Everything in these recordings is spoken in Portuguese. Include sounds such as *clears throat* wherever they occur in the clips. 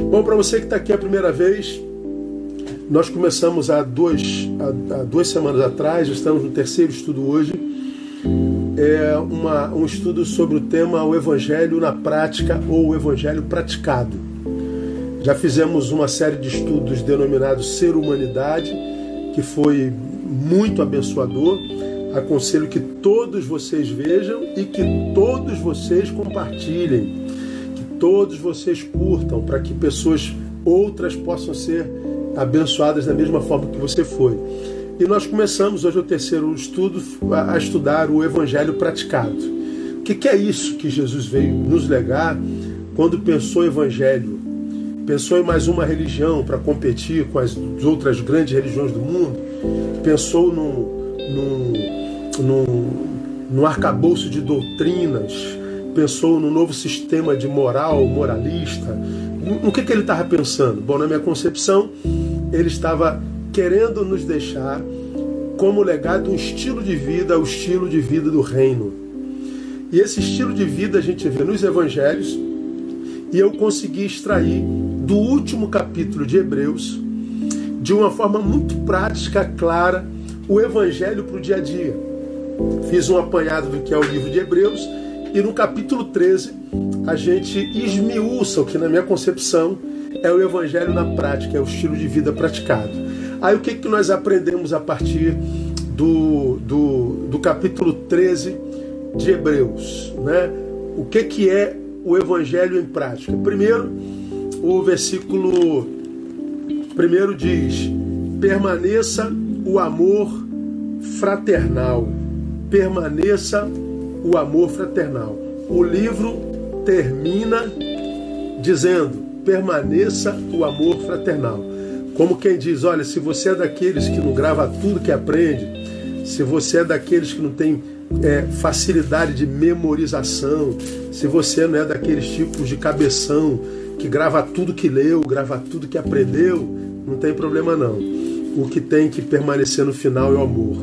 Bom, para você que está aqui a primeira vez, nós começamos há duas, há, há duas semanas atrás, estamos no terceiro estudo hoje. É uma, um estudo sobre o tema o Evangelho na prática ou o Evangelho praticado. Já fizemos uma série de estudos denominados Ser Humanidade, que foi muito abençoador. Aconselho que todos vocês vejam e que todos vocês compartilhem, todos vocês curtam, para que pessoas outras possam ser abençoadas da mesma forma que você foi. E nós começamos hoje o terceiro estudo a estudar o Evangelho praticado. O que é isso que Jesus veio nos legar quando pensou Evangelho? Pensou em mais uma religião para competir com as outras grandes religiões do mundo? Pensou num, num, num, num arcabouço de doutrinas? Pensou no novo sistema de moral, moralista? No que, que ele estava pensando? Bom, na minha concepção, ele estava querendo nos deixar como legado um estilo de vida, o estilo de vida do reino. E esse estilo de vida a gente vê nos evangelhos, e eu consegui extrair do último capítulo de Hebreus, de uma forma muito prática, clara, o evangelho para o dia a dia. Fiz um apanhado do que é o livro de Hebreus, e no capítulo 13 a gente esmiuça o que, na minha concepção, é o evangelho na prática, é o estilo de vida praticado. Aí o que, que nós aprendemos a partir do, do, do capítulo 13 de Hebreus? Né? O que, que é o evangelho em prática? Primeiro, o versículo primeiro diz: permaneça o amor fraternal. Permaneça o amor fraternal. O livro termina dizendo: permaneça o amor fraternal. Como quem diz, olha, se você é daqueles que não grava tudo que aprende, se você é daqueles que não tem é, facilidade de memorização, se você não é daqueles tipos de cabeção que grava tudo que leu, grava tudo que aprendeu, não tem problema não. O que tem que permanecer no final é o amor.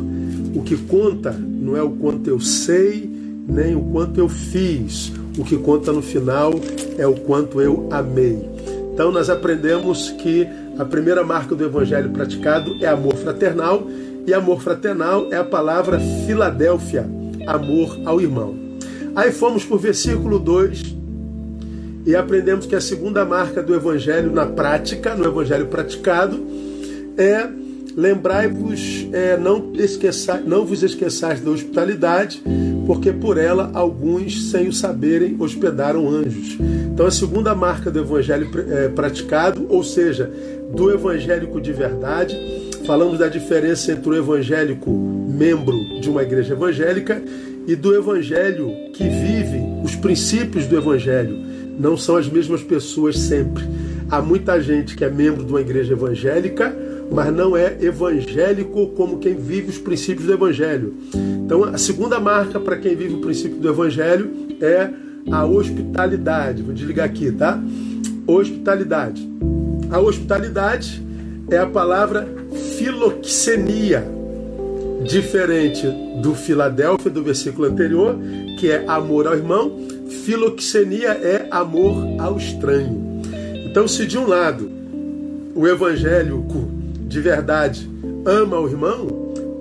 O que conta não é o quanto eu sei, nem o quanto eu fiz. O que conta no final é o quanto eu amei. Então nós aprendemos que a primeira marca do evangelho praticado é amor fraternal, e amor fraternal é a palavra Filadélfia, amor ao irmão. Aí fomos para o versículo 2 e aprendemos que a segunda marca do evangelho na prática, no evangelho praticado, é lembrai-vos, é, não, esqueça, não vos esqueçais da hospitalidade, porque por ela alguns, sem o saberem, hospedaram anjos. Então, a segunda marca do evangelho é, praticado, ou seja, do evangélico de verdade, falamos da diferença entre o evangélico membro de uma igreja evangélica e do evangelho que vive os princípios do evangelho. Não são as mesmas pessoas sempre. Há muita gente que é membro de uma igreja evangélica, mas não é evangélico como quem vive os princípios do evangelho. Então, a segunda marca para quem vive o princípio do evangelho é a hospitalidade. Vou desligar aqui, tá? Hospitalidade. A hospitalidade é a palavra filoxenia, diferente do Filadélfia, do versículo anterior, que é amor ao irmão. Filoxenia é amor ao estranho. Então, se de um lado o evangélico de verdade ama o irmão,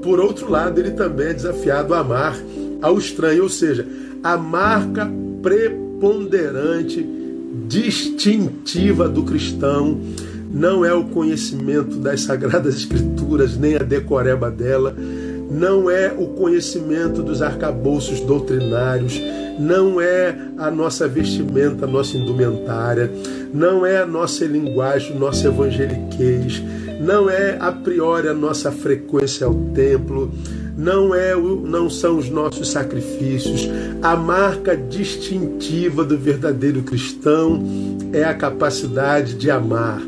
por outro lado, ele também é desafiado a amar ao estranho, ou seja, a marca preponderante, distintiva do cristão não é o conhecimento das sagradas escrituras, nem a decoreba dela, não é o conhecimento dos arcabouços doutrinários, não é a nossa vestimenta, a nossa indumentária, não é a nossa linguagem, nossa evangeliquez, não é a priori a nossa frequência ao templo, não é o, não são os nossos sacrifícios. A marca distintiva do verdadeiro cristão é a capacidade de amar.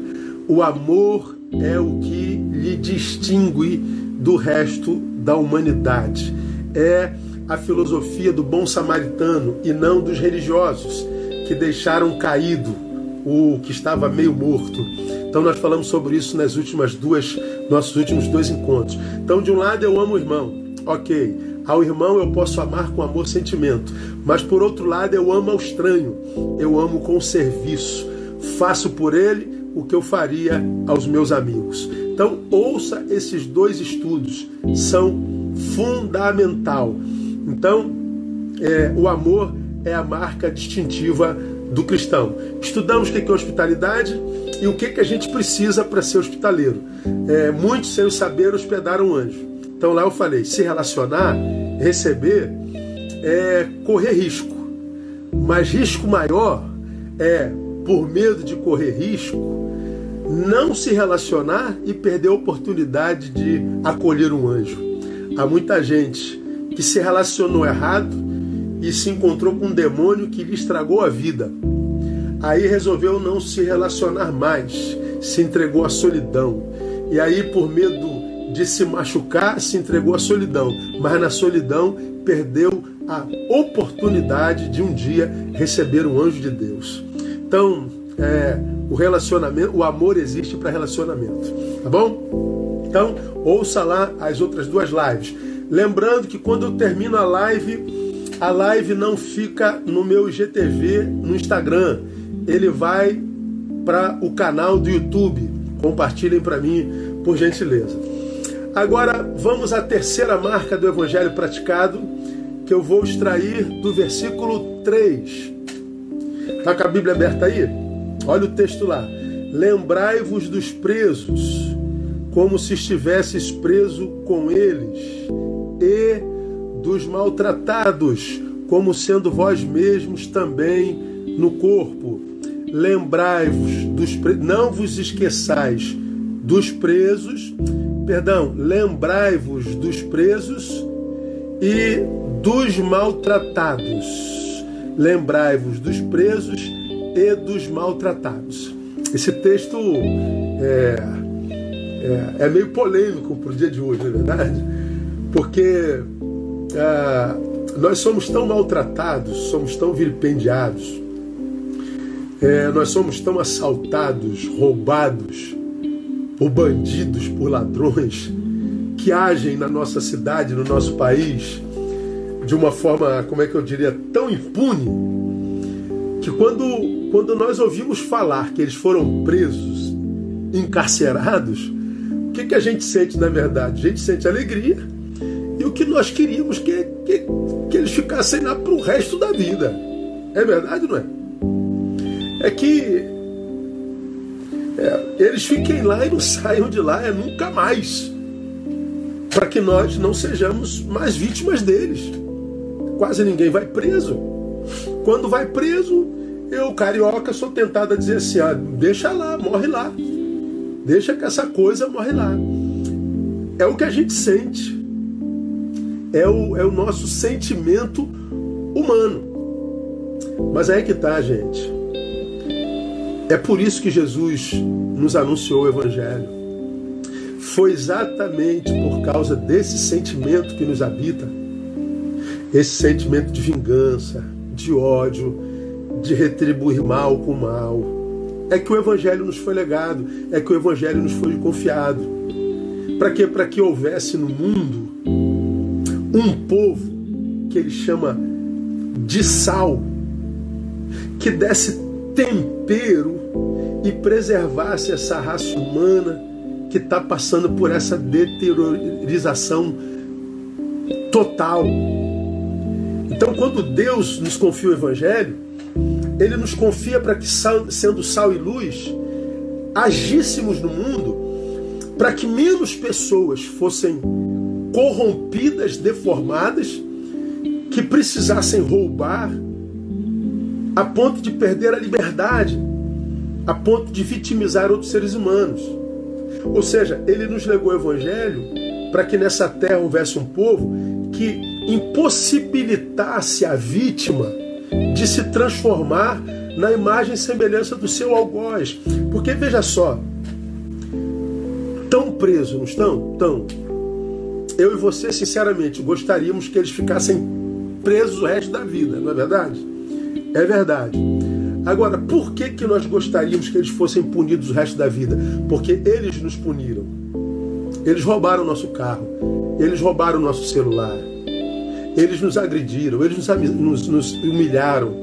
O amor é o que lhe distingue do resto da humanidade. É a filosofia do bom samaritano e não dos religiosos que deixaram caído o que estava meio morto. Então nós falamos sobre isso nas últimas duas, nossos últimos dois encontros. Então de um lado eu amo o irmão, ok. Ao irmão eu posso amar com amor sentimento, mas por outro lado eu amo ao estranho, eu amo com serviço, faço por ele o que eu faria aos meus amigos. Então, ouça esses dois estudos, são fundamental. Então, é, o amor é a marca distintiva do cristão. Estudamos o que é hospitalidade e o que, a gente precisa para ser hospitaleiro. É, muitos, sem o saber, hospedaram um anjo. Então lá eu falei, se relacionar, receber, é correr risco. Mas risco maior é, por medo de correr risco, não se relacionar e perder a oportunidade de acolher um anjo. Há muita gente que se relacionou errado e se encontrou com um demônio que lhe estragou a vida. Aí resolveu não se relacionar mais, se entregou à solidão. E aí, por medo de se machucar, se entregou à solidão. Mas na solidão perdeu a oportunidade de um dia receber um anjo de Deus. Então, é, o relacionamento, o amor existe para relacionamento, tá bom? Então, ouça lá as outras duas lives. Lembrando que quando eu termino a live, a live não fica no meu IGTV no Instagram, ele vai para o canal do YouTube. Compartilhem para mim, por gentileza. Agora vamos à terceira marca do Evangelho praticado, que eu vou extrair do versículo 3. Está com a Bíblia aberta aí? Olha o texto lá. Lembrai-vos dos presos, como se estivesses preso com eles, e dos maltratados, como sendo vós mesmos também no corpo. Lembrai-vos dos não vos esqueçais dos presos, perdão, lembrai-vos dos presos e dos maltratados. Lembrai-vos dos presos e dos maltratados. Esse texto é, é, é meio polêmico para o dia de hoje, não é verdade? Porque é, nós somos tão maltratados, somos tão vilipendiados, é, nós somos tão assaltados, roubados por bandidos, por ladrões que agem na nossa cidade, no nosso país, de uma forma, como é que eu diria, tão impune, que quando, quando nós ouvimos falar que eles foram presos, encarcerados, o que, que a gente sente na verdade? A gente sente alegria o que nós queríamos que, que, que eles ficassem lá para o resto da vida. É verdade, não é? É que é, eles fiquem lá e não saiam de lá é nunca mais. Para que nós não sejamos mais vítimas deles. Quase ninguém vai preso. Quando vai preso, eu, carioca, sou tentado a dizer assim: ah, deixa lá, morre lá. Deixa que essa coisa morre lá. É o que a gente sente é o, é o nosso sentimento humano. Mas aí que tá, gente. É por isso que Jesus nos anunciou o Evangelho. Foi exatamente por causa desse sentimento que nos habita, esse sentimento de vingança, de ódio, de retribuir mal com mal. É que o Evangelho nos foi legado, é que o Evangelho nos foi confiado. Para quê? Para que houvesse no mundo um povo que ele chama de sal, que desse tempero e preservasse essa raça humana que está passando por essa deteriorização total. Então, quando Deus nos confia o Evangelho, Ele nos confia para que, sendo sal e luz, agíssemos no mundo para que menos pessoas fossem corrompidas, deformadas, que precisassem roubar a ponto de perder a liberdade, a ponto de vitimizar outros seres humanos. Ou seja, ele nos legou o evangelho para que nessa terra houvesse um povo que impossibilitasse a vítima de se transformar na imagem e semelhança do seu algoz. Porque veja só, tão presos, não estão? Tão eu e você, sinceramente, gostaríamos que eles ficassem presos o resto da vida, não é verdade? É verdade. Agora, por que, que nós gostaríamos que eles fossem punidos o resto da vida? Porque eles nos puniram. Eles roubaram nosso carro. Eles roubaram nosso celular. Eles nos agrediram. Eles nos, nos, nos humilharam.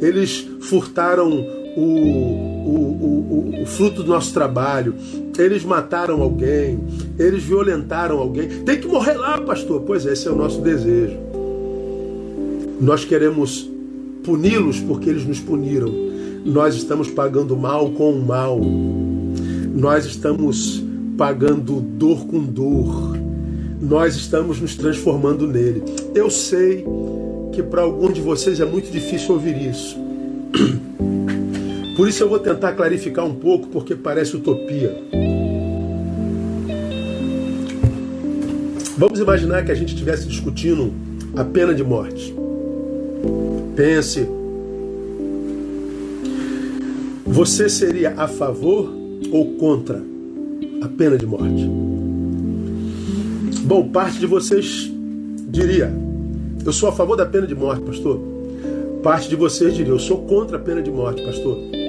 Eles furtaram o, o, o, o, fruto do nosso trabalho, eles mataram alguém, eles violentaram alguém. Tem que morrer lá, pastor. Pois é, esse é o nosso desejo. Nós queremos puni-los porque eles nos puniram. Nós estamos pagando mal com mal. Nós estamos pagando dor com dor. Nós estamos nos transformando nele. Eu sei que para alguns de vocês é muito difícil ouvir isso. *clears throat* Por isso eu vou tentar clarificar um pouco, porque parece utopia. Vamos imaginar que a gente estivesse discutindo a pena de morte. Pense. Você seria a favor ou contra a pena de morte? Bom, parte de vocês diria: Eu sou a favor da pena de morte, pastor. Parte de vocês diria: Eu sou contra a pena de morte, pastor.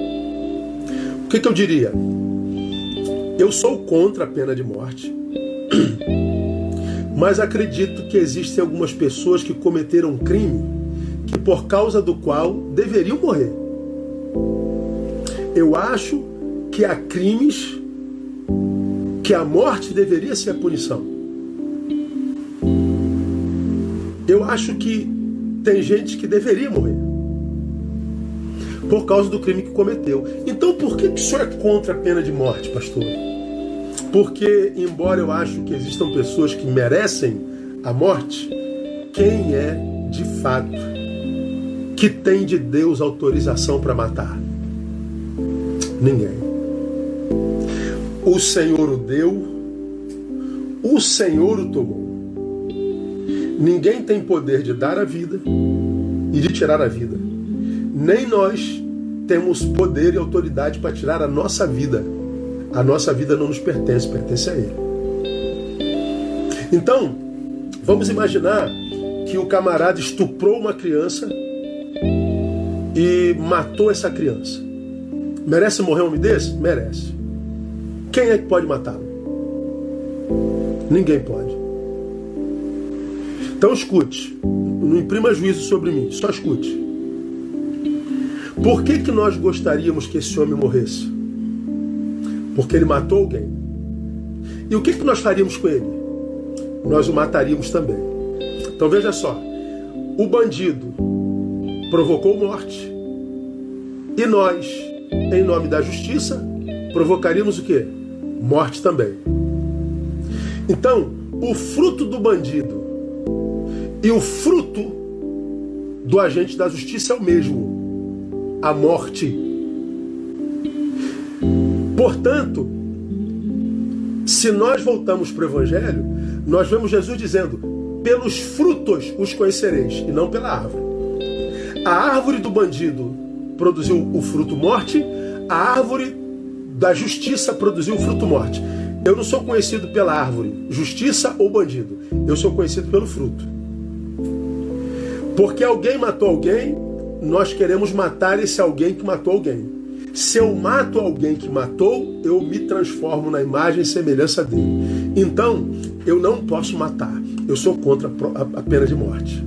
Que, que eu diria? Eu sou contra a pena de morte. *clears throat* Mas acredito que existem algumas pessoas que cometeram um crime que por causa do qual deveriam morrer. Eu acho que há crimes que a morte deveria ser a punição. Eu acho que tem gente que deveria morrer por causa do crime que cometeu. Então, por que, que o senhor é contra a pena de morte, pastor? Porque, embora eu acho que existam pessoas que merecem a morte, quem é de fato que tem de Deus autorização para matar? Ninguém. O Senhor o deu, o Senhor o tomou. Ninguém tem poder de dar a vida e de tirar a vida. Nem nós temos poder e autoridade para tirar a nossa vida. A nossa vida não nos pertence, pertence a Ele. Então, vamos imaginar que o camarada estuprou uma criança e matou essa criança. Merece morrer um homem desse? Merece. Quem é que pode matá-lo? Ninguém pode. Então escute. Não imprima juízo sobre mim, só escute. Por que, que nós gostaríamos que esse homem morresse? Porque ele matou alguém. E o que, que nós faríamos com ele? Nós o mataríamos também. Então veja só: o bandido provocou morte. E nós, em nome da justiça, provocaríamos o quê? Morte também. Então, o fruto do bandido e o fruto do agente da justiça é o mesmo: a morte. Portanto, se nós voltamos para o Evangelho, nós vemos Jesus dizendo: pelos frutos os conhecereis, e não pela árvore. A árvore do bandido produziu o fruto morte, a árvore da justiça produziu o fruto morte. Eu não sou conhecido pela árvore, justiça ou bandido. Eu sou conhecido pelo fruto. Porque alguém matou alguém, nós queremos matar esse alguém que matou alguém. Se eu mato alguém que matou, eu me transformo na imagem e semelhança dele. Então, eu não posso matar. Eu sou contra a pena de morte.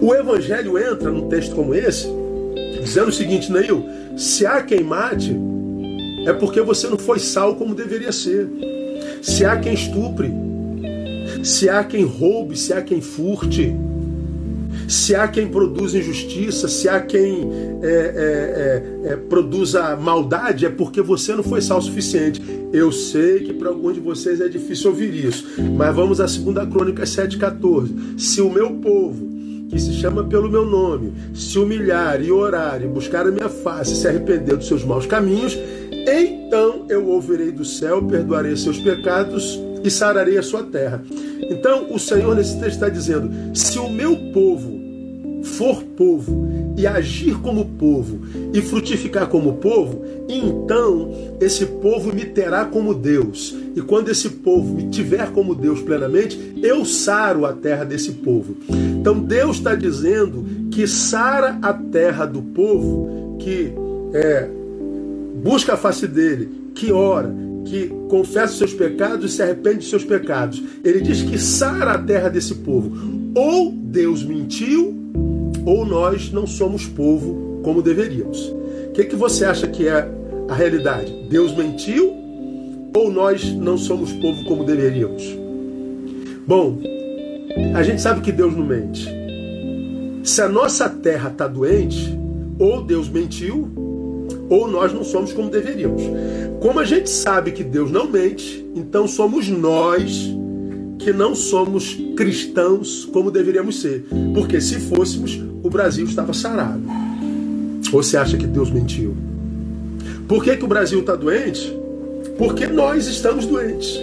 O Evangelho entra num texto como esse, dizendo o seguinte, Neil, se há quem mate, é porque você não foi sal como deveria ser. Se há quem estupre, se há quem roube, se há quem furte, se há quem produza injustiça, se há quem é, é, é, é, produza maldade, é porque você não foi sal o suficiente. Eu sei que para alguns de vocês é difícil ouvir isso, mas vamos à 2 Crônica 7,14. Se o meu povo, que se chama pelo meu nome, se humilhar e orar e buscar a minha face, se arrepender dos seus maus caminhos, então eu ouvirei do céu, perdoarei seus pecados e sararei a sua terra. Então o Senhor nesse texto está dizendo: se o meu povo for povo e agir como povo e frutificar como povo, então esse povo me terá como Deus. E quando esse povo me tiver como Deus plenamente, eu saro a terra desse povo. Então Deus está dizendo que sara a terra do povo que é, busca a face dele, que ora, que confessa os seus pecados e se arrepende dos seus pecados. Ele diz que sara a terra desse povo. Ou Deus mentiu, ou nós não somos povo como deveríamos. O que, que você acha que é a realidade? Deus mentiu ou nós não somos povo como deveríamos? Bom, a gente sabe que Deus não mente. Se a nossa terra está doente, ou Deus mentiu, ou nós não somos como deveríamos. Como a gente sabe que Deus não mente, então somos nós que não somos cristãos como deveríamos ser. Porque se fôssemos, o Brasil estava sarado. Ou você acha que Deus mentiu? Por que, que o Brasil está doente? Porque nós estamos doentes.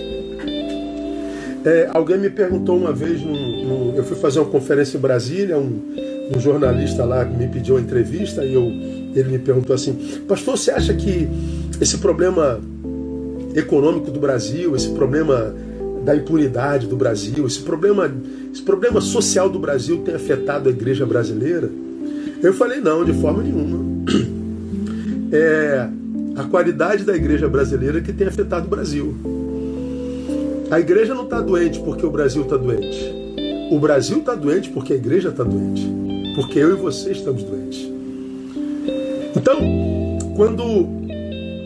É, alguém me perguntou uma vez, num, num, eu fui fazer uma conferência em Brasília, um, um jornalista lá me pediu uma entrevista e eu, ele me perguntou assim: Pastor, você acha que esse problema econômico do Brasil, esse problema da impunidade do Brasil, esse problema, esse problema social do Brasil tem afetado a igreja brasileira? Eu falei: Não, de forma nenhuma. *clears throat* É a qualidade da igreja brasileira que tem afetado o Brasil. A igreja não está doente porque o Brasil está doente. O Brasil está doente porque a igreja está doente porque eu e você estamos doentes. Então, quando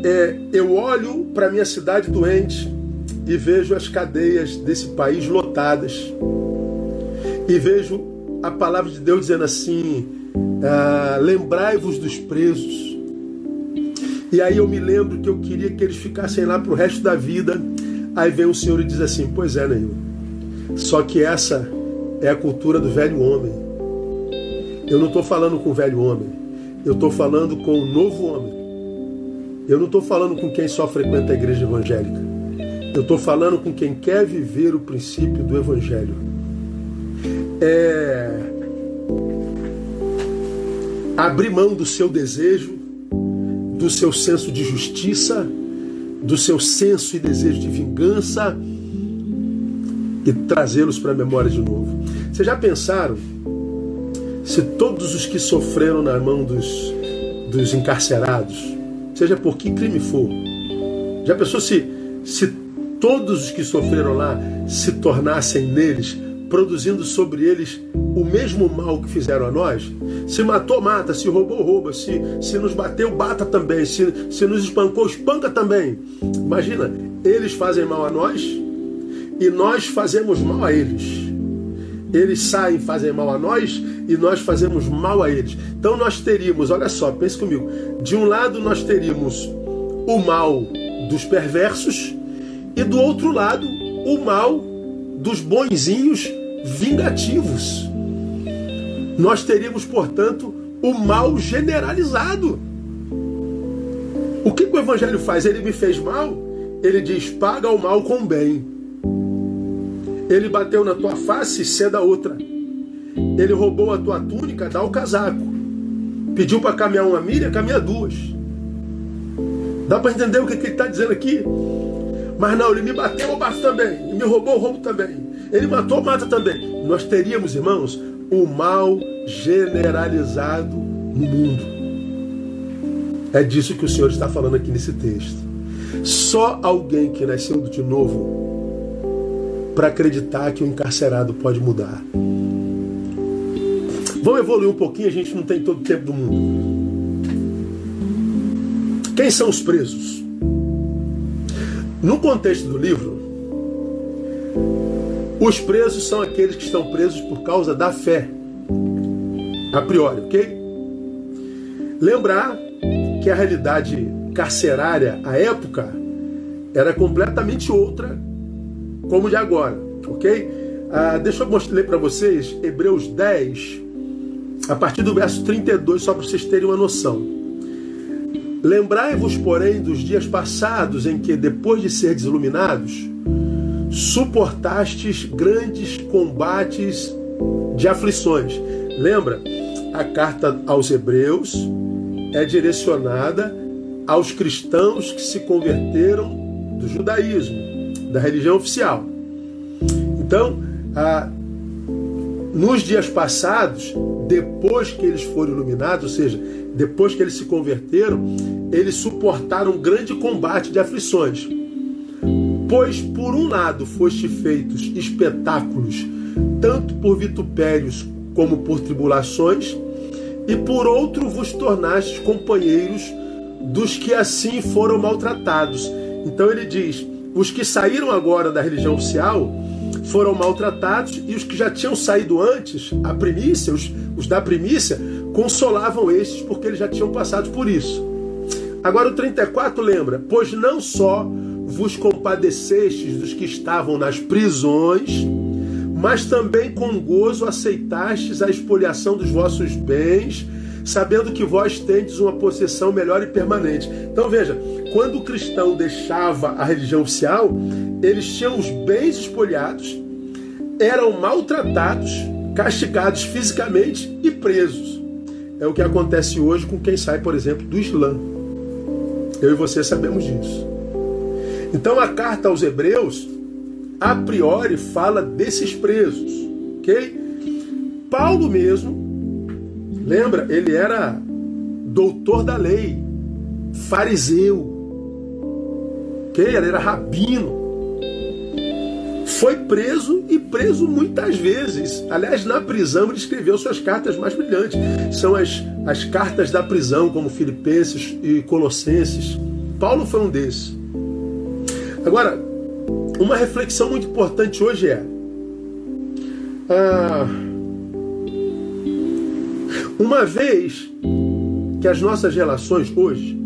é, eu olho para minha cidade doente e vejo as cadeias desse país lotadas e vejo a palavra de Deus dizendo assim: ah, lembrai-vos dos presos. E aí eu me lembro que eu queria que eles ficassem lá para o resto da vida. Aí vem o Senhor e diz assim: Pois é, Neil. Só que essa é a cultura do velho homem. Eu não estou falando com o velho homem, eu estou falando com o novo homem. Eu não estou falando com quem só frequenta a igreja evangélica. Eu estou falando com quem quer viver o princípio do Evangelho. É... Abrir mão do seu desejo, do seu senso de justiça, do seu senso e desejo de vingança e trazê-los para a memória de novo. Vocês já pensaram se todos os que sofreram na mão dos, dos encarcerados, seja por que crime for, já pensou se, se todos os que sofreram lá se tornassem neles, produzindo sobre eles o mesmo mal que fizeram a nós? Se matou, mata, se roubou, rouba, se, se nos bateu, bata também, se, se nos espancou, espanca também. Imagina, eles fazem mal a nós e nós fazemos mal a eles. Eles saem, fazem mal a nós e nós fazemos mal a eles. Então nós teríamos, olha só, pense comigo. De um lado nós teríamos o mal dos perversos e do outro lado o mal dos bonzinhos vingativos. Nós teríamos, portanto, o mal generalizado. O que, que o Evangelho faz? Ele me fez mal, ele diz: paga o mal com bem. Ele bateu na tua face, ceda outra. Ele roubou a tua túnica, dá o casaco. Pediu para caminhar uma milha, caminha duas. Dá para entender o que, que ele está dizendo aqui? Mas não, ele me bateu, eu também. Ele me roubou, eu roubo também. Ele matou, mata também. Nós teríamos, irmãos, o mal generalizado no mundo. É disso que o Senhor está falando aqui nesse texto. Só alguém que nasceu de novo para acreditar que o encarcerado pode mudar. Vamos evoluir um pouquinho, a gente não tem todo o tempo do mundo. Quem são os presos? No contexto do livro, os presos são aqueles que estão presos por causa da fé. A priori, ok? Lembrar que a realidade carcerária à época era completamente outra como de agora, ok? Ah, deixa eu ler para vocês Hebreus 10, a partir do verso 32, só para vocês terem uma noção. Lembrai-vos, porém, dos dias passados em que, depois de ser iluminados, suportastes grandes combates de aflições. Lembra? A carta aos Hebreus é direcionada aos cristãos que se converteram do judaísmo, da religião oficial. Então, nos dias passados, depois que eles foram iluminados, ou seja, depois que eles se converteram, eles suportaram um grande combate de aflições. Pois, por um lado, foste feitos espetáculos, tanto por vitupérios como por tribulações, e por outro vos tornastes companheiros dos que assim foram maltratados. Então ele diz: os que saíram agora da religião oficial foram maltratados e os que já tinham saído antes, a primícia, os, os da primícia, consolavam estes porque eles já tinham passado por isso. Agora o 34 lembra: Pois não só vos compadecestes dos que estavam nas prisões, mas também com gozo aceitastes a expoliação dos vossos bens, sabendo que vós tendes uma possessão melhor e permanente. Então veja, quando o cristão deixava a religião oficial, eles tinham os bens espoliados, eram maltratados, castigados fisicamente e presos. É o que acontece hoje com quem sai, por exemplo, do Islã. Eu e você sabemos disso. Então a carta aos Hebreus, a priori, fala desses presos, ok? Paulo mesmo, lembra, ele era doutor da lei, fariseu, ok? Ele era rabino foi preso e preso muitas vezes. Aliás, na prisão ele escreveu suas cartas mais brilhantes. São as, as cartas da prisão, como Filipenses e Colossenses. Paulo foi um desses. Agora, uma reflexão muito importante hoje é. Ah, uma vez que as nossas relações hoje,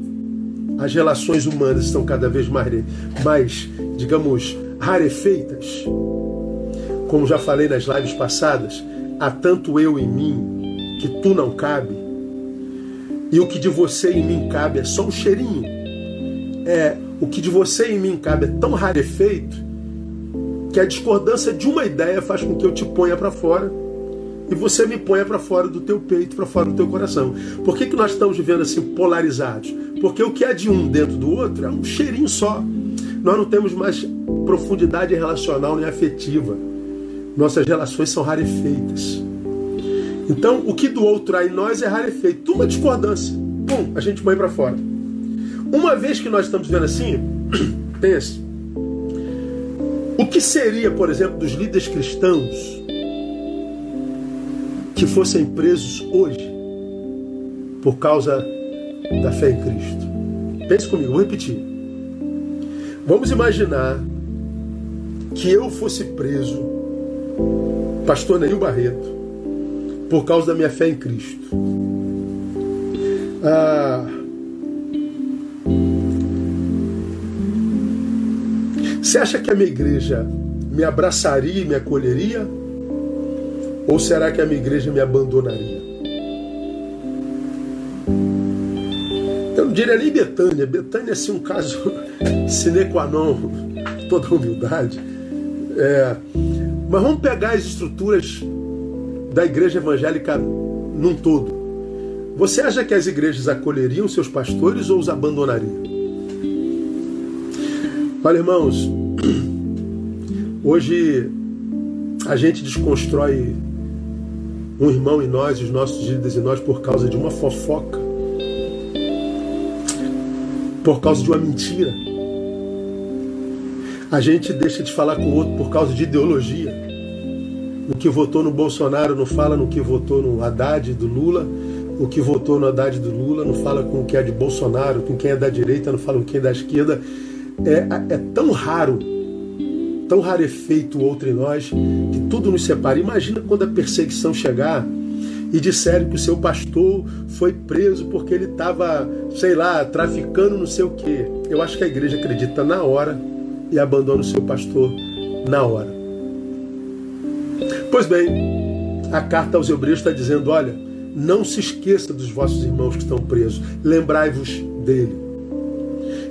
as relações humanas estão cada vez mais, mais digamos, rarefeitas. Como já falei nas lives passadas, há tanto eu em mim que tu não cabe. E o que de você em mim cabe é só um cheirinho. É, o que de você em mim cabe é tão rarefeito que a discordância de uma ideia faz com que eu te ponha para fora e você me ponha para fora do teu peito, para fora do teu coração. Por que, que nós estamos vivendo assim polarizados? Porque o que é de um dentro do outro é um cheirinho só. Nós não temos mais profundidade relacional nem afetiva. Nossas relações são rarefeitas. Então, o que do outro há em nós é rarefeito. Uma discordância. Pum, a gente põe para fora. Uma vez que nós estamos vendo assim, *clears throat* pense. O que seria, por exemplo, dos líderes cristãos que fossem presos hoje por causa da fé em Cristo? Pense comigo, vou repetir. Vamos imaginar que eu fosse preso, pastor Neil Barreto, por causa da minha fé em Cristo. Ah, você acha que a minha igreja me abraçaria e me acolheria? Ou será que a minha igreja me abandonaria? Eu não diria nem Betânia. Betânia é assim, um caso *laughs* sine qua non, toda humildade. É, mas vamos pegar as estruturas da igreja evangélica num todo. Você acha que as igrejas acolheriam seus pastores ou os abandonariam? Olha, irmãos, *clears throat* hoje a gente desconstrói um irmão em nós, os nossos líderes em nós, por causa de uma fofoca, por causa de uma mentira. A gente deixa de falar com o outro por causa de ideologia. O que votou no Bolsonaro não fala no que votou no Haddad do Lula. O que votou no Haddad do Lula não fala com o que é de Bolsonaro. Com quem é da direita não fala com quem é da esquerda. É, é tão raro, tão rarefeito outro em nós, que tudo nos separa. Imagina quando a perseguição chegar e disserem que o seu pastor foi preso porque ele estava, sei lá, traficando não sei o quê. Eu acho que a igreja acredita na hora e abandona o seu pastor na hora. Pois bem, a carta aos Hebreus está dizendo: olha, não se esqueça dos vossos irmãos que estão presos, lembrai-vos dele.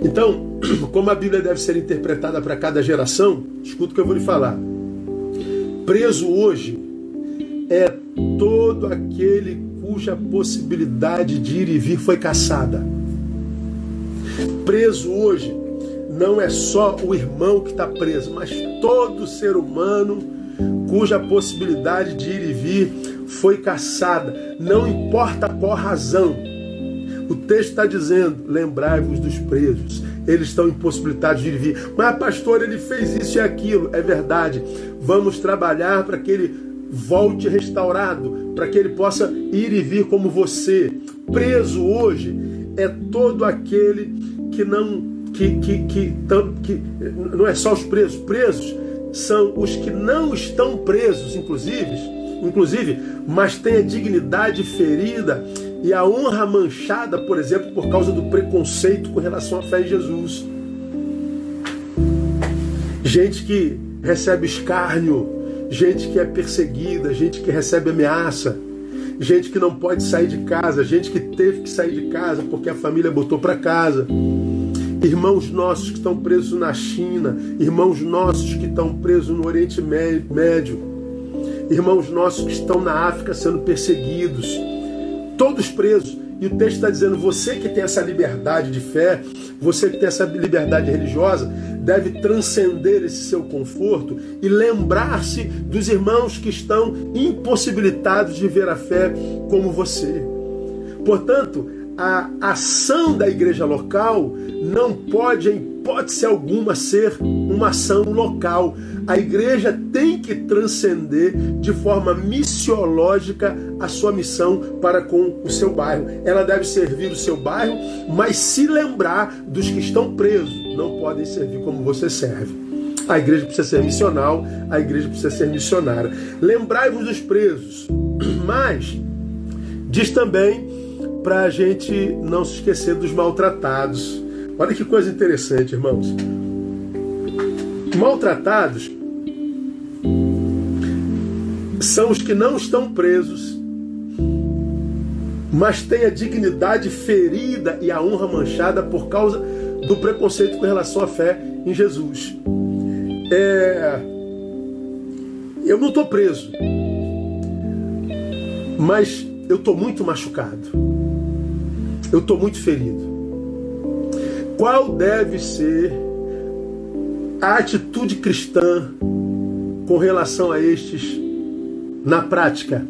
Então, *clears throat* como a Bíblia deve ser interpretada para cada geração, escuta o que eu vou lhe falar. Preso hoje é todo aquele cuja possibilidade de ir e vir foi caçada. Preso hoje não é só o irmão que está preso, mas todo ser humano cuja possibilidade de ir e vir foi caçada, não importa qual razão. O texto está dizendo: lembrai-vos dos presos, eles estão impossibilitados de ir vir. Mas, pastor, ele fez isso e aquilo. É verdade. Vamos trabalhar para que ele volte restaurado, para que ele possa ir e vir como você. Preso hoje é todo aquele que não que, que, que, que não é só os presos, presos são os que não estão presos, inclusive, inclusive, mas têm a dignidade ferida e a honra manchada, por exemplo, por causa do preconceito com relação à fé em Jesus. Gente que recebe escárnio, gente que é perseguida, gente que recebe ameaça, gente que não pode sair de casa, gente que teve que sair de casa porque a família botou para casa. Irmãos nossos que estão presos na China, irmãos nossos que estão presos no Oriente Médio, irmãos nossos que estão na África sendo perseguidos, todos presos. E o texto está dizendo: você que tem essa liberdade de fé, você que tem essa liberdade religiosa, deve transcender esse seu conforto e lembrar-se dos irmãos que estão impossibilitados de ver a fé como você. Portanto, a ação da igreja local não pode, em hipótese alguma, ser uma ação local. A igreja tem que transcender de forma missiológica a sua missão para com o seu bairro. Ela deve servir o seu bairro, mas se lembrar dos que estão presos. Não podem servir como você serve. A igreja precisa ser missional, a igreja precisa ser missionária. Lembrai-vos dos presos, *clears throat* mas diz também para a gente não se esquecer dos maltratados. Olha que coisa interessante, irmãos. Maltratados são os que não estão presos, mas têm a dignidade ferida e a honra manchada por causa do preconceito com relação à fé em Jesus. É... Eu não estou preso, mas eu estou muito machucado eu estou muito ferido. Qual deve ser a atitude cristã com relação a estes na prática?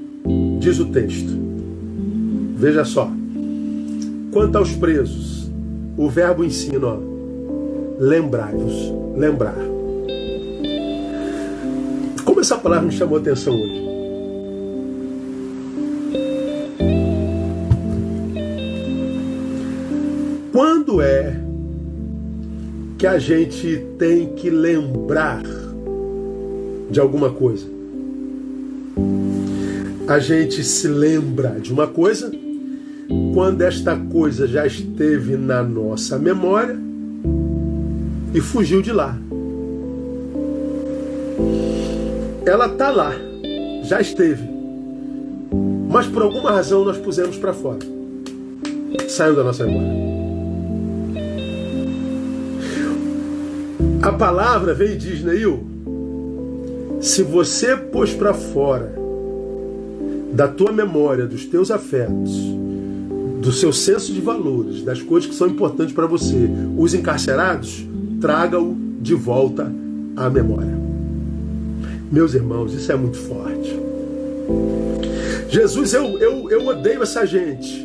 Diz o texto. Veja só. Quanto aos presos, o verbo ensina, lembrai-vos, lembrar. Como essa palavra me chamou a atenção hoje? Quando é que a gente tem que lembrar de alguma coisa? A gente se lembra de uma coisa quando esta coisa já esteve na nossa memória e fugiu de lá. Ela está lá, já esteve, mas por alguma razão nós pusemos para fora, saiu da nossa memória. A palavra vem e diz, Neil, se você pôs para fora da tua memória, dos teus afetos, do seu senso de valores, das coisas que são importantes para você, os encarcerados, traga-o de volta à memória. Meus irmãos, isso é muito forte. Jesus, eu, eu, eu odeio essa gente.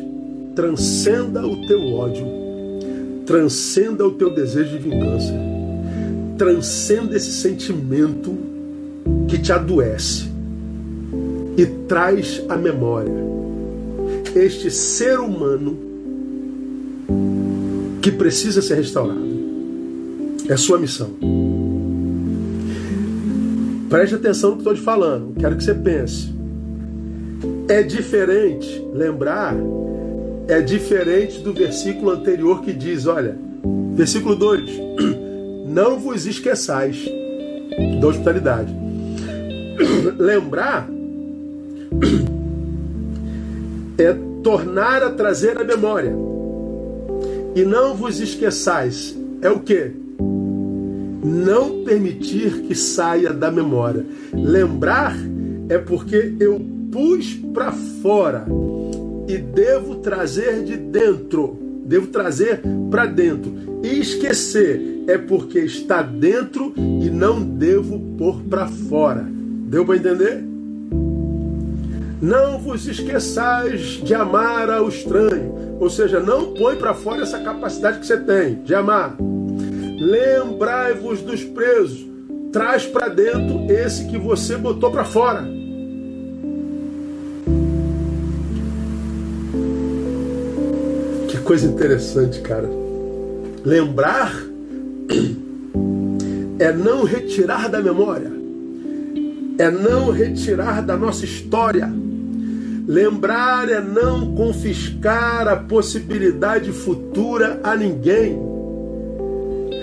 Transcenda o teu ódio, transcenda o teu desejo de vingança transcenda esse sentimento que te adoece e traz à memória este ser humano que precisa ser restaurado. É sua missão. Preste atenção no que estou te falando. Quero que você pense. É diferente, lembrar, é diferente do versículo anterior que diz: olha, versículo 2 *clears throat* não vos esqueçais da hospitalidade. *coughs* Lembrar é tornar a trazer a memória. E não vos esqueçais é o que? Não permitir que saia da memória. Lembrar é porque eu pus para fora e devo trazer de dentro, devo trazer para dentro. E esquecer é porque está dentro e não devo pôr para fora. Deu para entender? Não vos esqueçais de amar ao estranho, ou seja, não põe para fora essa capacidade que você tem de amar. Lembrai-vos dos presos, traz para dentro esse que você botou para fora. Que coisa interessante, cara. Lembrar é não retirar da memória, é não retirar da nossa história. Lembrar é não confiscar a possibilidade futura a ninguém.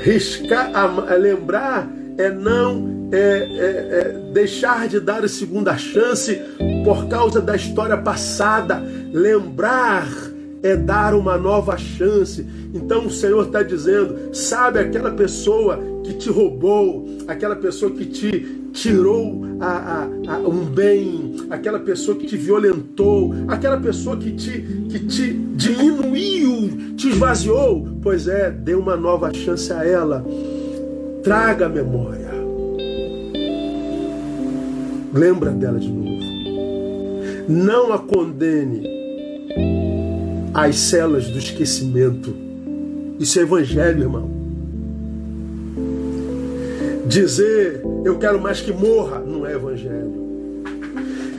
Riscar, a, lembrar é não é, é, é deixar de dar a segunda chance por causa da história passada. Lembrar é dar uma nova chance. Então o Senhor está dizendo: sabe aquela pessoa que te roubou, aquela pessoa que te tirou a, a, a, um bem, aquela pessoa que te violentou, aquela pessoa que te, que te diminuiu, te esvaziou. Pois é, dê uma nova chance a ela. Traga a memória. Lembra dela de novo. Não a condene às celas do esquecimento. Isso é evangelho, irmão. Dizer eu quero mais que morra não é evangelho.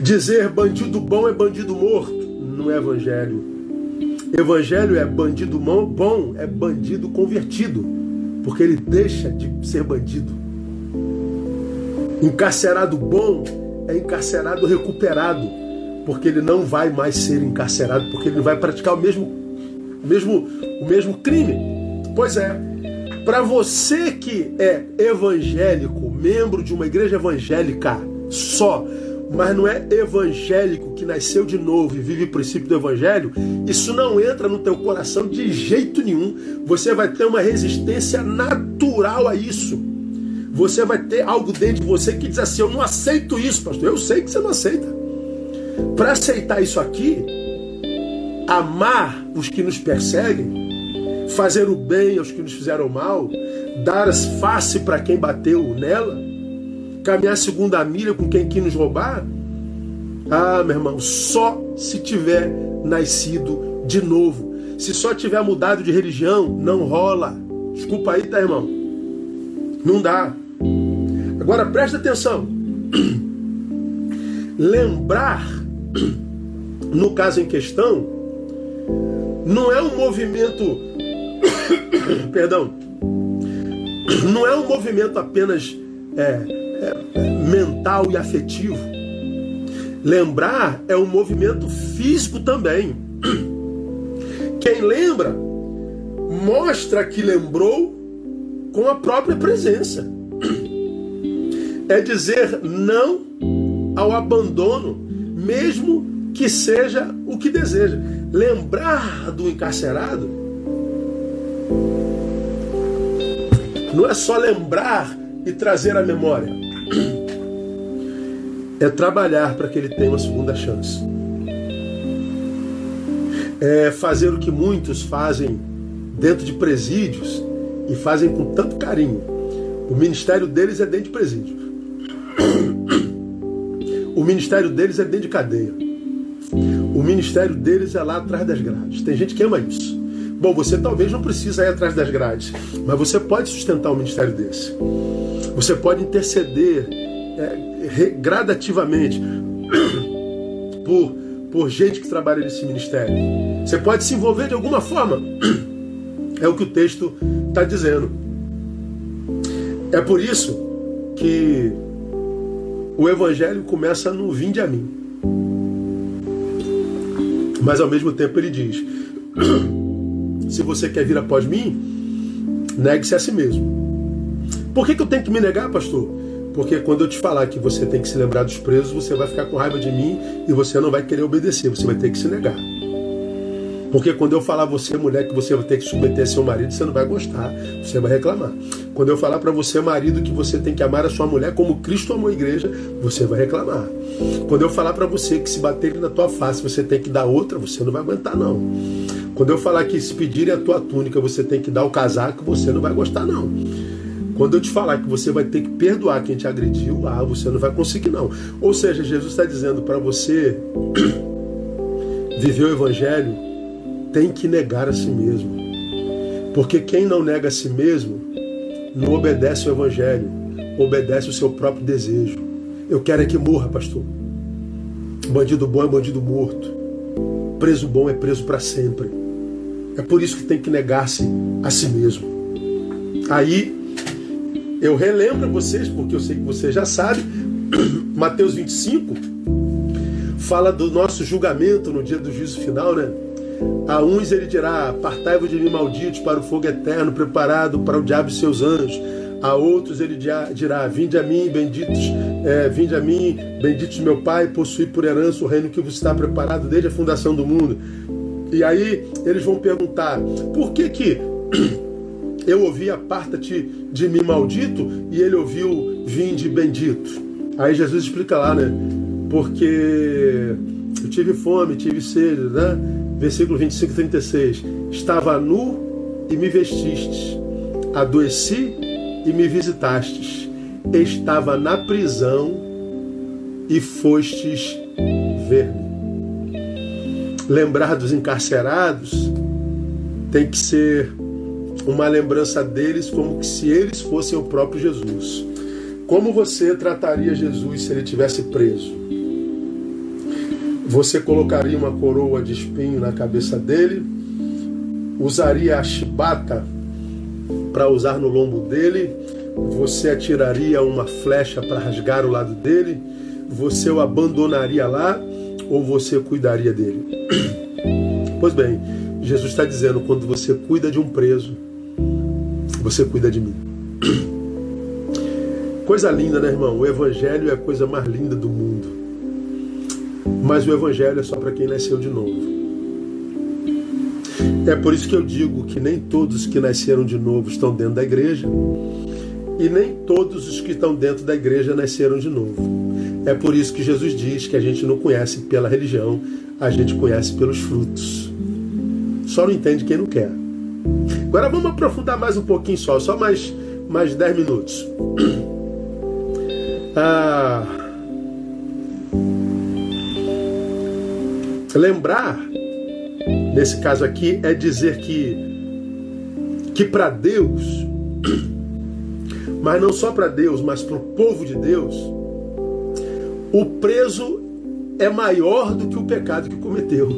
Dizer bandido bom é bandido morto não é evangelho. Evangelho é bandido bom, é bandido convertido, porque ele deixa de ser bandido. Encarcerado bom é encarcerado recuperado, porque ele não vai mais ser encarcerado, porque ele vai praticar o mesmo, o mesmo, o mesmo crime. Pois é, para você que é evangélico, membro de uma igreja evangélica só, mas não é evangélico que nasceu de novo e vive o princípio do evangelho, isso não entra no teu coração de jeito nenhum. Você vai ter uma resistência natural a isso. Você vai ter algo dentro de você que diz assim: Eu não aceito isso, pastor. Eu sei que você não aceita. Para aceitar isso aqui, amar os que nos perseguem, fazer o bem aos que nos fizeram mal, dar as face para quem bateu nela, caminhar segunda milha com quem quis nos roubar. Ah, meu irmão, só se tiver nascido de novo. Se só tiver mudado de religião, não rola. Desculpa aí, tá, irmão? Não dá. Agora presta atenção. *clears throat* Lembrar, no caso em questão, não é um movimento, *coughs* perdão, não é um movimento apenas é, é, mental e afetivo. Lembrar é um movimento físico também. *coughs* Quem lembra mostra que lembrou com a própria presença *coughs* é dizer não ao abandono, mesmo que seja o que deseja. Lembrar do encarcerado não é só lembrar e trazer a memória, é trabalhar para que ele tenha uma segunda chance. É fazer o que muitos fazem dentro de presídios e fazem com tanto carinho. O ministério deles é dentro de presídio. O ministério deles é dentro de cadeia. O ministério deles é lá atrás das grades. Tem gente que ama isso. Bom, você talvez não precisa ir atrás das grades, mas você pode sustentar um ministério desse. Você pode interceder é, gradativamente *coughs* por, por gente que trabalha nesse ministério. Você pode se envolver de alguma forma. *coughs* É o que o texto está dizendo. É por isso que o evangelho começa no vinde a mim. Mas ao mesmo tempo ele diz: *clears throat* se você quer vir após mim, negue-se a si mesmo. Por que, que eu tenho que me negar, pastor? Porque quando eu te falar que você tem que se lembrar dos presos, você vai ficar com raiva de mim e você não vai querer obedecer, você vai ter que se negar. Porque quando eu falar a você, mulher, que você vai ter que submeter a seu marido, você não vai gostar, você vai reclamar. Quando eu falar para você, marido, que você tem que amar a sua mulher como Cristo amou a igreja, você vai reclamar. Quando eu falar para você que se baterem na tua face, você tem que dar outra, você não vai aguentar não. Quando eu falar que se pedirem a tua túnica, você tem que dar o casaco, você não vai gostar não. Quando eu te falar que você vai ter que perdoar quem te agrediu, ah, você não vai conseguir não. Ou seja, Jesus está dizendo para você *clears throat* viver o evangelho tem que negar a si mesmo. Porque quem não nega a si mesmo não obedece o Evangelho, obedece o seu próprio desejo. Eu quero é que morra, pastor. Bandido bom é bandido morto. Preso bom é preso para sempre. É por isso que tem que negar-se a si mesmo. Aí eu relembro vocês, porque eu sei que você já sabe, *clears throat* Mateus 25 fala do nosso julgamento no dia do juízo final, né? A uns ele dirá: Apartai-vos de mim, malditos, para o fogo eterno preparado para o diabo e seus anjos. A outros ele dirá: Vinde a mim, benditos, é, vinde a mim, benditos meu Pai, possui por herança o reino que vos está preparado desde a fundação do mundo. E aí eles vão perguntar: Por que que *clears throat* eu ouvi aparta-te de mim, maldito, e ele ouviu: Vinde, bendito? Aí Jesus explica lá, né? Porque eu tive fome, tive sede, né? Versículo 25 e 36. Estava nu e me vestistes, adoeci e me visitastes, estava na prisão e fostes ver-me. Lembrar dos encarcerados tem que ser uma lembrança deles como se eles fossem o próprio Jesus. Como você trataria Jesus se ele tivesse preso? Você colocaria uma coroa de espinho na cabeça dele? Usaria a chibata para usar no lombo dele? Você atiraria uma flecha para rasgar o lado dele? Você o abandonaria lá ou você cuidaria dele? *clears throat* Pois bem, Jesus está dizendo: quando você cuida de um preso, você cuida de mim. *clears throat* Coisa linda, né, irmão? O Evangelho é a coisa mais linda do mundo. Mas o Evangelho é só para quem nasceu de novo. É por isso que eu digo que nem todos que nasceram de novo estão dentro da igreja. E nem todos os que estão dentro da igreja nasceram de novo. É por isso que Jesus diz que a gente não conhece pela religião, a gente conhece pelos frutos. Só não entende quem não quer. Agora vamos aprofundar mais um pouquinho só, só mais, mais 10 minutos. *clears throat* Ah, lembrar, nesse caso aqui, é dizer que, que para Deus, *clears throat* mas não só para Deus, mas para o povo de Deus, o preso é maior do que o pecado que cometeu.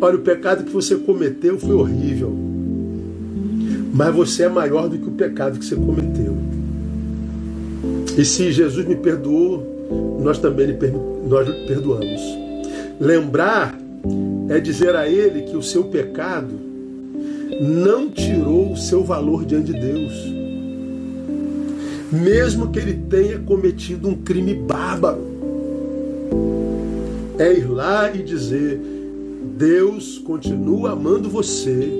Olha, o pecado que você cometeu foi horrível, mas você é maior do que o pecado que você cometeu. E se Jesus me perdoou, nós também lhe nós perdoamos. Lembrar é dizer a Ele que o seu pecado não tirou o seu valor diante de Deus. Mesmo que ele tenha cometido um crime bárbaro. É ir lá e dizer: Deus continua amando você,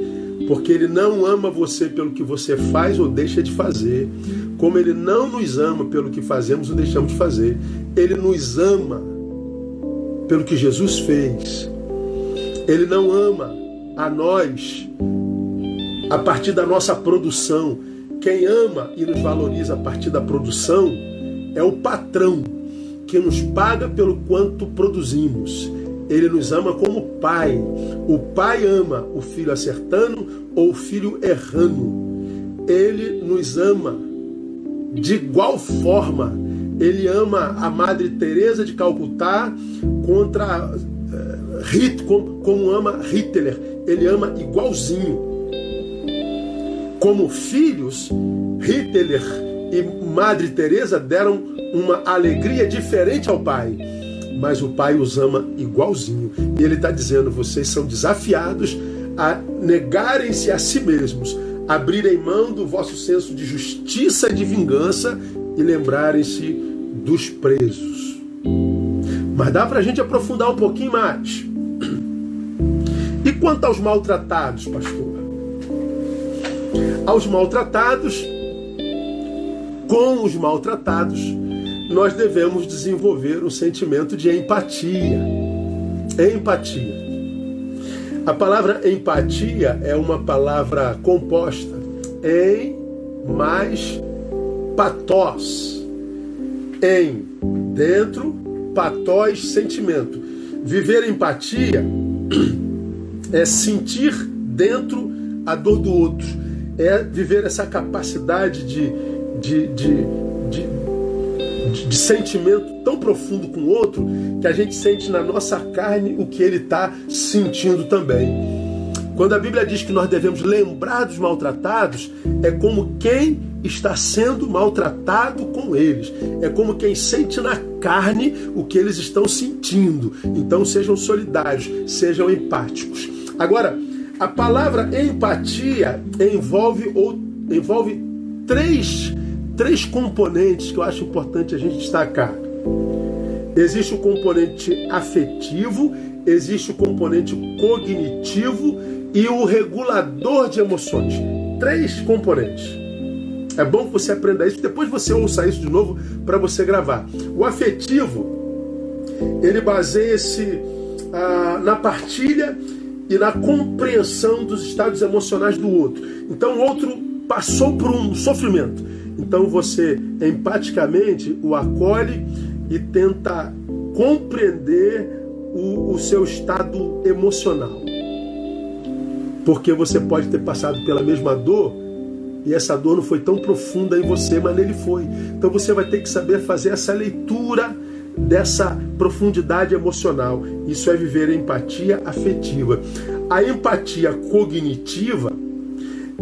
porque Ele não ama você pelo que você faz ou deixa de fazer, como Ele não nos ama pelo que fazemos ou deixamos de fazer, Ele nos ama pelo que Jesus fez. Ele não ama a nós a partir da nossa produção. Quem ama e nos valoriza a partir da produção é o patrão que nos paga pelo quanto produzimos. Ele nos ama como pai. O pai ama o filho acertando ou o filho errando. Ele nos ama de igual forma, ele ama a Madre Teresa de Calcutá contra uh, como, como ama Hitler. Ele ama igualzinho. Como filhos, Hitler e Madre Teresa deram uma alegria diferente ao pai, mas o pai os ama igualzinho. E ele está dizendo: vocês são desafiados a negarem-se a si mesmos abrirem mão do vosso senso de justiça e de vingança e lembrarem-se dos presos. Mas dá para a gente aprofundar um pouquinho mais. E quanto aos maltratados, pastor? Aos maltratados, com os maltratados, nós devemos desenvolver um sentimento de empatia. Empatia. A palavra empatia é uma palavra composta em mais patós. Em dentro, patós, sentimento. Viver empatia *clears throat* é sentir dentro a dor do outro. É viver essa capacidade de, de, de de, de sentimento tão profundo com o outro que a gente sente na nossa carne o que ele está sentindo também. Quando a Bíblia diz que nós devemos lembrar dos maltratados, é como quem está sendo maltratado com eles. É como quem sente na carne o que eles estão sentindo. Então sejam solidários, sejam empáticos. Agora, a palavra empatia envolve, ou, envolve três, três componentes que eu acho importante a gente destacar. Existe o componente afetivo, existe o componente cognitivo e o regulador de emoções. Três componentes. É bom que você aprenda isso, depois você ouça isso de novo para você gravar. O afetivo, ele baseia-se ah, na partilha e na compreensão dos estados emocionais do outro. Então o outro passou por um sofrimento. Então você empaticamente o acolhe e tenta compreender o, o seu estado emocional. Porque você pode ter passado pela mesma dor e essa dor não foi tão profunda em você, mas nele foi. Então você vai ter que saber fazer essa leitura dessa profundidade emocional. Isso é viver a empatia afetiva. A empatia cognitiva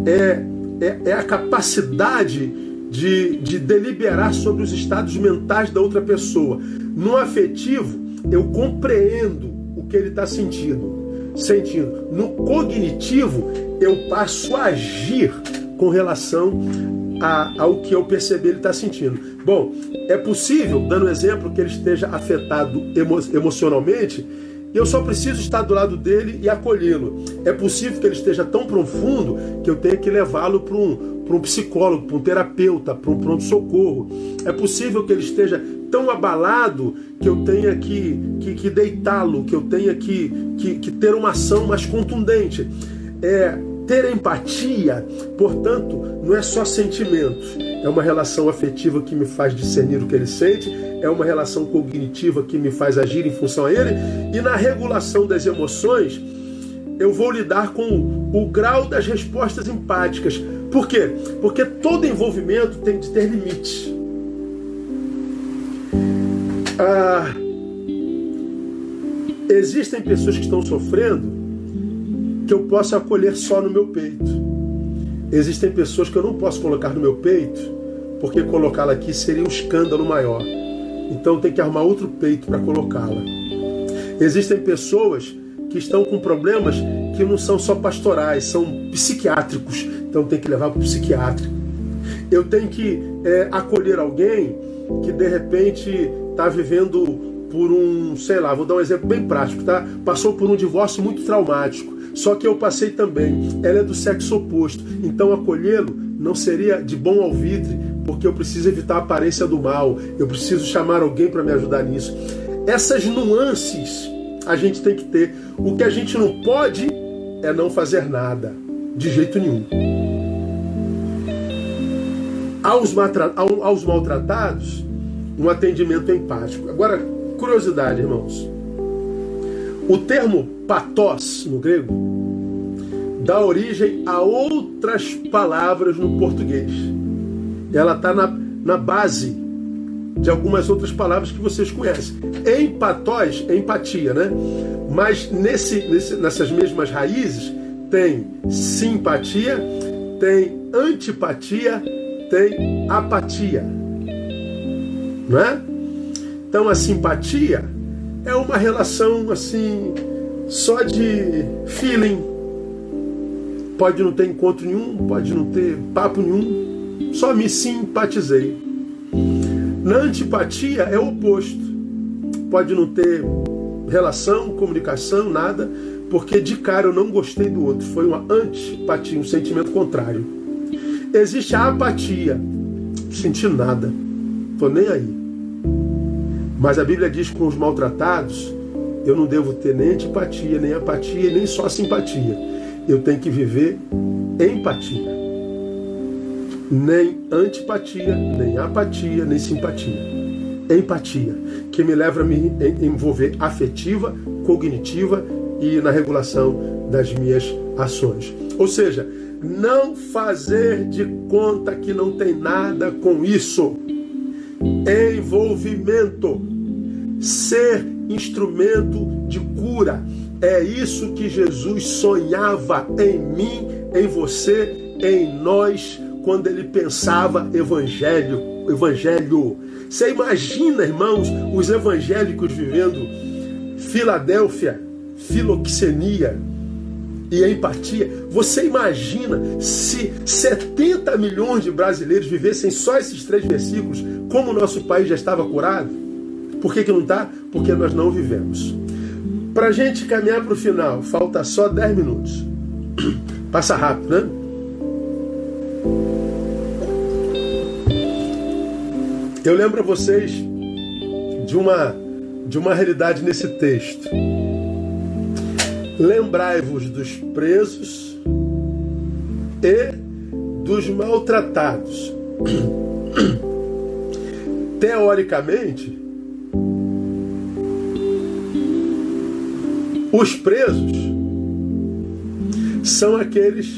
é, é, é a capacidade de, de deliberar sobre os estados mentais da outra pessoa. No afetivo, eu compreendo o que ele está sentindo sentindo. No cognitivo, eu passo a agir com relação a, ao que eu percebi ele está sentindo. Bom, é possível, dando exemplo, que ele esteja afetado emo emocionalmente, e eu só preciso estar do lado dele e acolhê-lo. É possível que ele esteja tão profundo que eu tenha que levá-lo para um, um psicólogo, para um terapeuta, para um pronto-socorro. É possível que ele esteja tão abalado que eu tenha que, que, que deitá-lo, que eu tenha que, que, que ter uma ação mais contundente. É, ter empatia, portanto, não é só sentimento, é uma relação afetiva que me faz discernir o que ele sente, é uma relação cognitiva que me faz agir em função a ele, e na regulação das emoções, eu vou lidar com o grau das respostas empáticas. Por quê? Porque todo envolvimento tem de ter limites. Ah, existem pessoas que estão sofrendo que eu posso acolher só no meu peito. Existem pessoas que eu não posso colocar no meu peito, porque colocá-la aqui seria um escândalo maior. Então tem que arrumar outro peito para colocá-la. Existem pessoas que estão com problemas que não são só pastorais, são psiquiátricos. Então tem que levar para o psiquiátrico. Eu tenho que é, acolher alguém que de repente está vivendo por um, sei lá, vou dar um exemplo bem prático, tá? Passou por um divórcio muito traumático. Só que eu passei também. Ela é do sexo oposto. Então acolhê-lo não seria de bom alvitre, porque eu preciso evitar a aparência do mal. Eu preciso chamar alguém para me ajudar nisso. Essas nuances a gente tem que ter. O que a gente não pode é não fazer nada, de jeito nenhum. Aos, maltratados, um atendimento empático. Agora, curiosidade, irmãos. O termo patos no grego dá origem a outras palavras no português. Ela está na, na base de algumas outras palavras que vocês conhecem. Empatós é empatia, né? Mas nesse, nesse, nessas mesmas raízes tem simpatia, tem antipatia, tem apatia. Não é? Então a simpatia é uma relação assim, só de feeling. Pode não ter encontro nenhum, pode não ter papo nenhum, só me simpatizei. Na antipatia é o oposto. Pode não ter relação, comunicação, nada, porque de cara eu não gostei do outro. Foi uma antipatia, um sentimento contrário. Existe a apatia, não senti nada, tô nem aí. Mas a Bíblia diz que com os maltratados, eu não devo ter nem antipatia, nem apatia, nem só simpatia. Eu tenho que viver empatia. Nem antipatia, nem apatia, nem simpatia. Empatia, que me leva a me envolver afetiva, cognitiva e na regulação das minhas ações. Ou seja, não fazer de conta que não tem nada com isso. Envolvimento ser instrumento de cura, É isso que Jesus sonhava em mim, em você, em nós, quando ele pensava evangelho, evangelho. Você imagina, irmãos, os evangélicos vivendo Filadélfia, filoxenia e empatia. Você imagina se 70 milhões de brasileiros vivessem só esses três versículos, como o nosso país já estava curado? Por que, que não está? Porque nós não vivemos. Para a gente caminhar para o final, falta só 10 minutos. *clears throat* Passa rápido, né? Eu lembro a vocês de uma, de uma realidade nesse texto. Lembrai-vos dos presos e dos maltratados. *clears throat* Teoricamente, Os presos são aqueles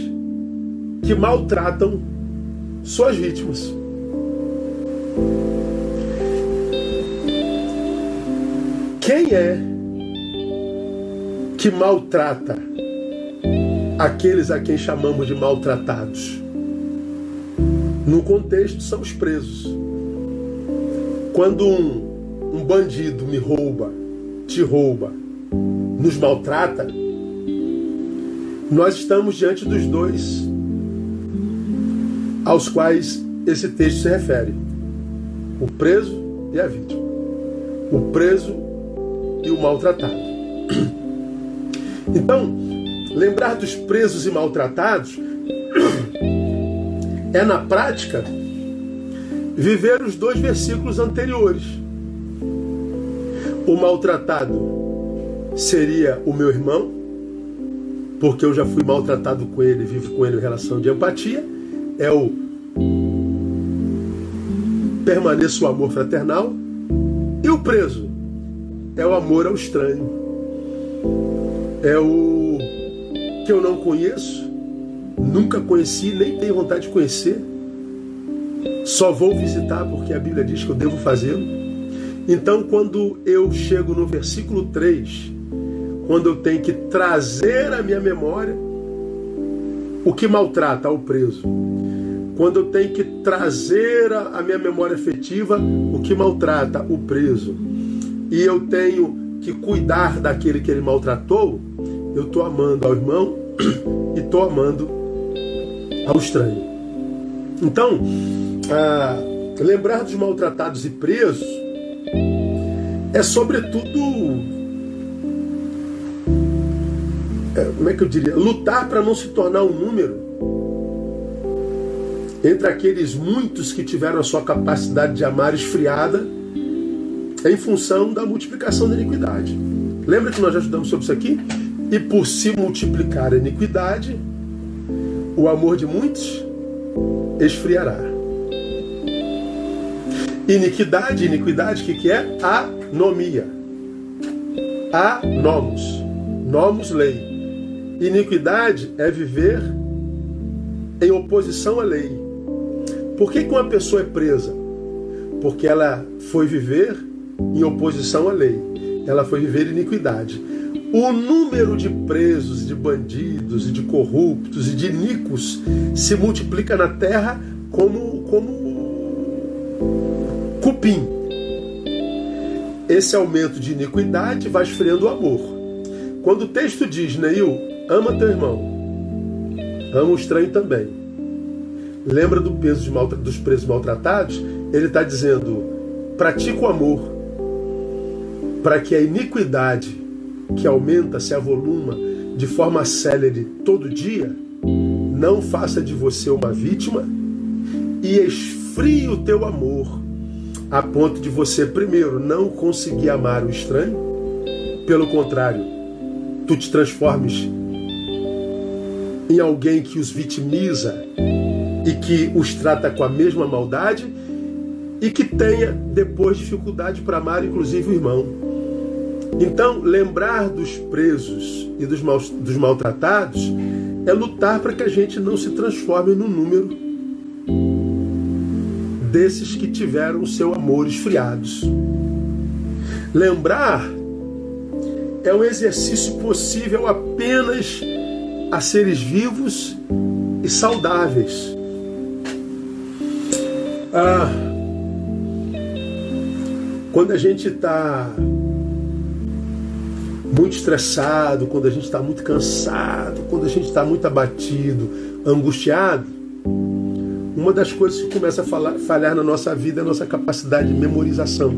que maltratam suas vítimas. Quem é que maltrata aqueles a quem chamamos de maltratados? No contexto, são os presos. Quando um, um bandido me rouba, te rouba, nos maltrata, nós estamos diante dos dois aos quais esse texto se refere: o preso e a vítima, o preso e o maltratado. *clears throat* Então, lembrar dos presos e maltratados *clears throat* é, na prática, viver os dois versículos anteriores. O maltratado seria o meu irmão, porque eu já fui maltratado com ele, vivo com ele em relação de empatia, é o permaneça o amor fraternal, e o preso é o amor ao estranho, é o que eu não conheço, nunca conheci, nem tenho vontade de conhecer, só vou visitar porque a Bíblia diz que eu devo fazê-lo. Então, quando eu chego no versículo 3, quando eu tenho que trazer à minha memória o que maltrata ao preso, quando eu tenho que trazer à minha memória afetiva o que maltrata o preso, e eu tenho que cuidar daquele que ele maltratou, eu estou amando ao irmão *clears throat* e estou amando ao estranho. Então, ah, lembrar dos maltratados e presos é sobretudo como é que eu diria, lutar para não se tornar um número entre aqueles muitos que tiveram a sua capacidade de amar esfriada em função da multiplicação da iniquidade. Lembra que nós já estudamos sobre isso aqui? E por se multiplicar a iniquidade, o amor de muitos esfriará. Iniquidade, iniquidade, o que, que é? Anomia. Anomos. Nomos, lei. Iniquidade é viver em oposição à lei. Por que, que uma pessoa é presa? Porque ela foi viver em oposição à lei. Ela foi viver iniquidade. O número de presos, de bandidos, e de corruptos e de inicos se multiplica na terra como, como cupim. Esse aumento de iniquidade vai esfriando o amor. Quando o texto diz, Neil, Ama teu irmão. Ama o estranho também. Lembra do peso dos presos maltratados? Ele está dizendo: pratica o amor, para que a iniquidade que aumenta, se avoluma de forma célere todo dia, não faça de você uma vítima e esfrie o teu amor a ponto de você, primeiro, não conseguir amar o estranho, pelo contrário, tu te transformes em alguém que os vitimiza e que os trata com a mesma maldade e que tenha depois dificuldade para amar, inclusive o irmão. Então, lembrar dos presos e dos, mal, dos maltratados é lutar para que a gente não se transforme no número desses que tiveram seu amor esfriados. Lembrar é um exercício possível apenas a seres vivos e saudáveis. Ah, quando a gente está muito estressado, quando a gente está muito cansado, quando a gente está muito abatido, angustiado, uma das coisas que começa a falar, falhar na nossa vida é a nossa capacidade de memorização.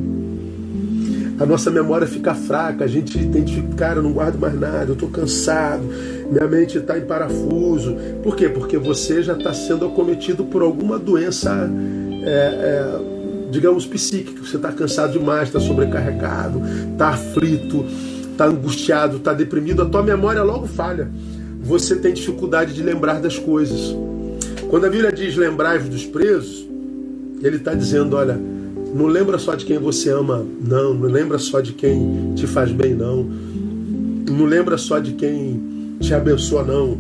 A nossa memória fica fraca, a gente tem cara, eu não guardo mais nada, eu estou cansado, minha mente está em parafuso. Por quê? Porque você já está sendo acometido por alguma doença, é, é, digamos, psíquica. Você está cansado demais, está sobrecarregado, está aflito, está angustiado, está deprimido, a tua memória logo falha. Você tem dificuldade de lembrar das coisas. Quando a Bíblia diz lembrai-vos dos presos, ele está dizendo, olha, não lembra só de quem você ama, não, não lembra só de quem te faz bem, não. Não lembra só de quem te abençoa, não.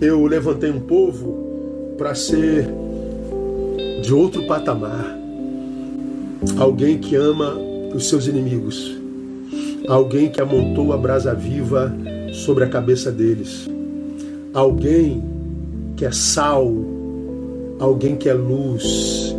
Eu levantei um povo para ser de outro patamar. Alguém que ama os seus inimigos. Alguém que amontou a brasa viva sobre a cabeça deles, alguém que é sal, alguém que é luz,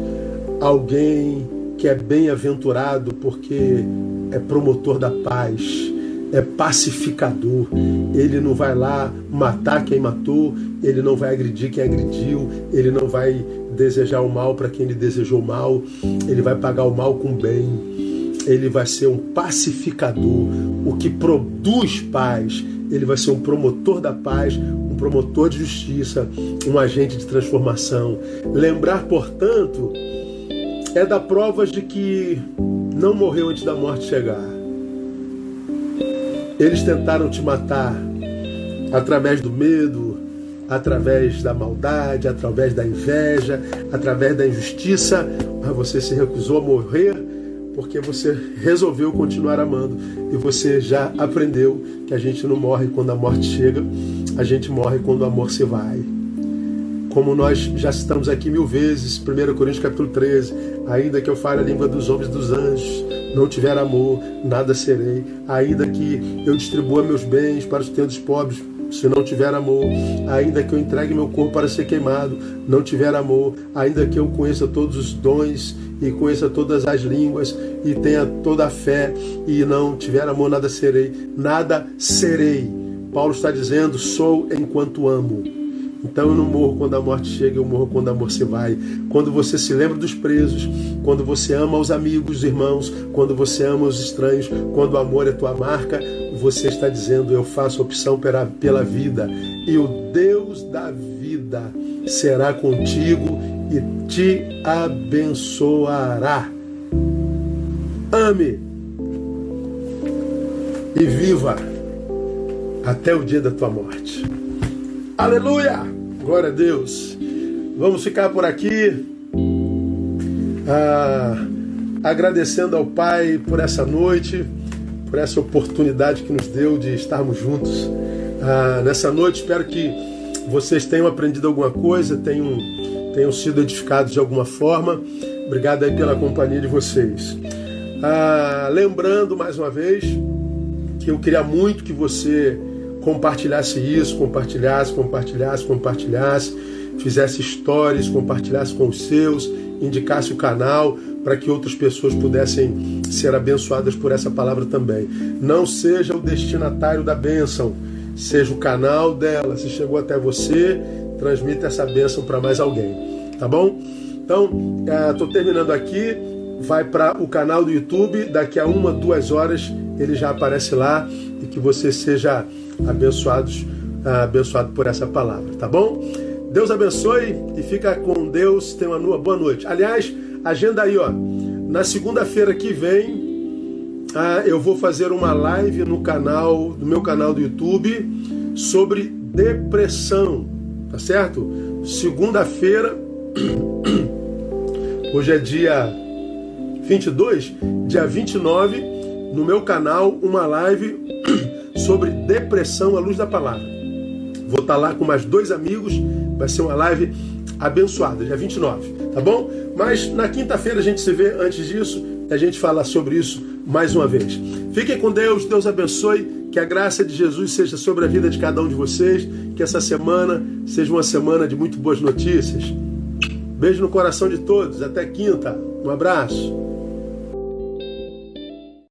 alguém que é bem-aventurado porque é promotor da paz, é pacificador. Ele não vai lá matar quem matou, ele não vai agredir quem agrediu, ele não vai desejar o mal para quem lhe desejou mal, ele vai pagar o mal com bem ele vai ser um pacificador, o que produz paz, ele vai ser um promotor da paz, um promotor de justiça, um agente de transformação. Lembrar, portanto, é dar provas de que não morreu antes da morte chegar. Eles tentaram te matar através do medo, através da maldade, através da inveja, através da injustiça, mas você se recusou a morrer porque você resolveu continuar amando e você já aprendeu que a gente não morre quando a morte chega, a gente morre quando o amor se vai. Como nós já estamos aqui mil vezes, 1 Coríntios capítulo 13, ainda que eu fale a língua dos homens e dos anjos, não tiver amor, nada serei. Ainda que eu distribua meus bens para os tendos pobres, se não tiver amor, ainda que eu entregue meu corpo para ser queimado, não tiver amor, ainda que eu conheça todos os dons e conheça todas as línguas e tenha toda a fé e não tiver amor, nada serei, nada serei. Paulo está dizendo: sou enquanto amo. Então eu não morro quando a morte chega, eu morro quando o amor se vai. Quando você se lembra dos presos, quando você ama os amigos, os irmãos, quando você ama os estranhos, quando o amor é tua marca, você está dizendo: eu faço opção pela, pela vida. E o Deus da vida será contigo e te abençoará. Ame e viva até o dia da tua morte. Aleluia! Glória a Deus. Vamos ficar por aqui. Ah, agradecendo ao Pai por essa noite, por essa oportunidade que nos deu de estarmos juntos. Ah, nessa noite, espero que vocês tenham aprendido alguma coisa, tenham tenham sido edificados de alguma forma. Obrigado aí pela companhia de vocês. Ah, lembrando mais uma vez que eu queria muito que você compartilhasse isso, compartilhasse, compartilhasse, compartilhasse, fizesse stories, compartilhasse com os seus, indicasse o canal para que outras pessoas pudessem ser abençoadas por essa palavra também. Não seja o destinatário da bênção, seja o canal dela. Se chegou até você, transmita essa bênção para mais alguém, tá bom? Então, estou é, terminando aqui, vai para o canal do YouTube, daqui a uma, duas horas ele já aparece lá e que você seja abençoados, abençoado por essa palavra, tá bom? Deus abençoe e fica com Deus, tenha uma boa noite. Aliás, agenda aí, ó. Na segunda-feira que vem, ah, eu vou fazer uma live no canal, no meu canal do YouTube, sobre depressão. Tá certo? Segunda-feira, *coughs* hoje é dia 22, dia 29, no meu canal, uma live *coughs* sobre depressão à luz da palavra. Vou estar tá lá com mais dois amigos, vai ser uma live abençoada, dia 29, tá bom? Mas na quinta-feira a gente se vê antes disso, a gente fala sobre isso mais uma vez. Fiquem com Deus, Deus abençoe. Que a graça de Jesus seja sobre a vida de cada um de vocês. Que essa semana seja uma semana de muito boas notícias. Beijo no coração de todos. Até quinta. Um abraço.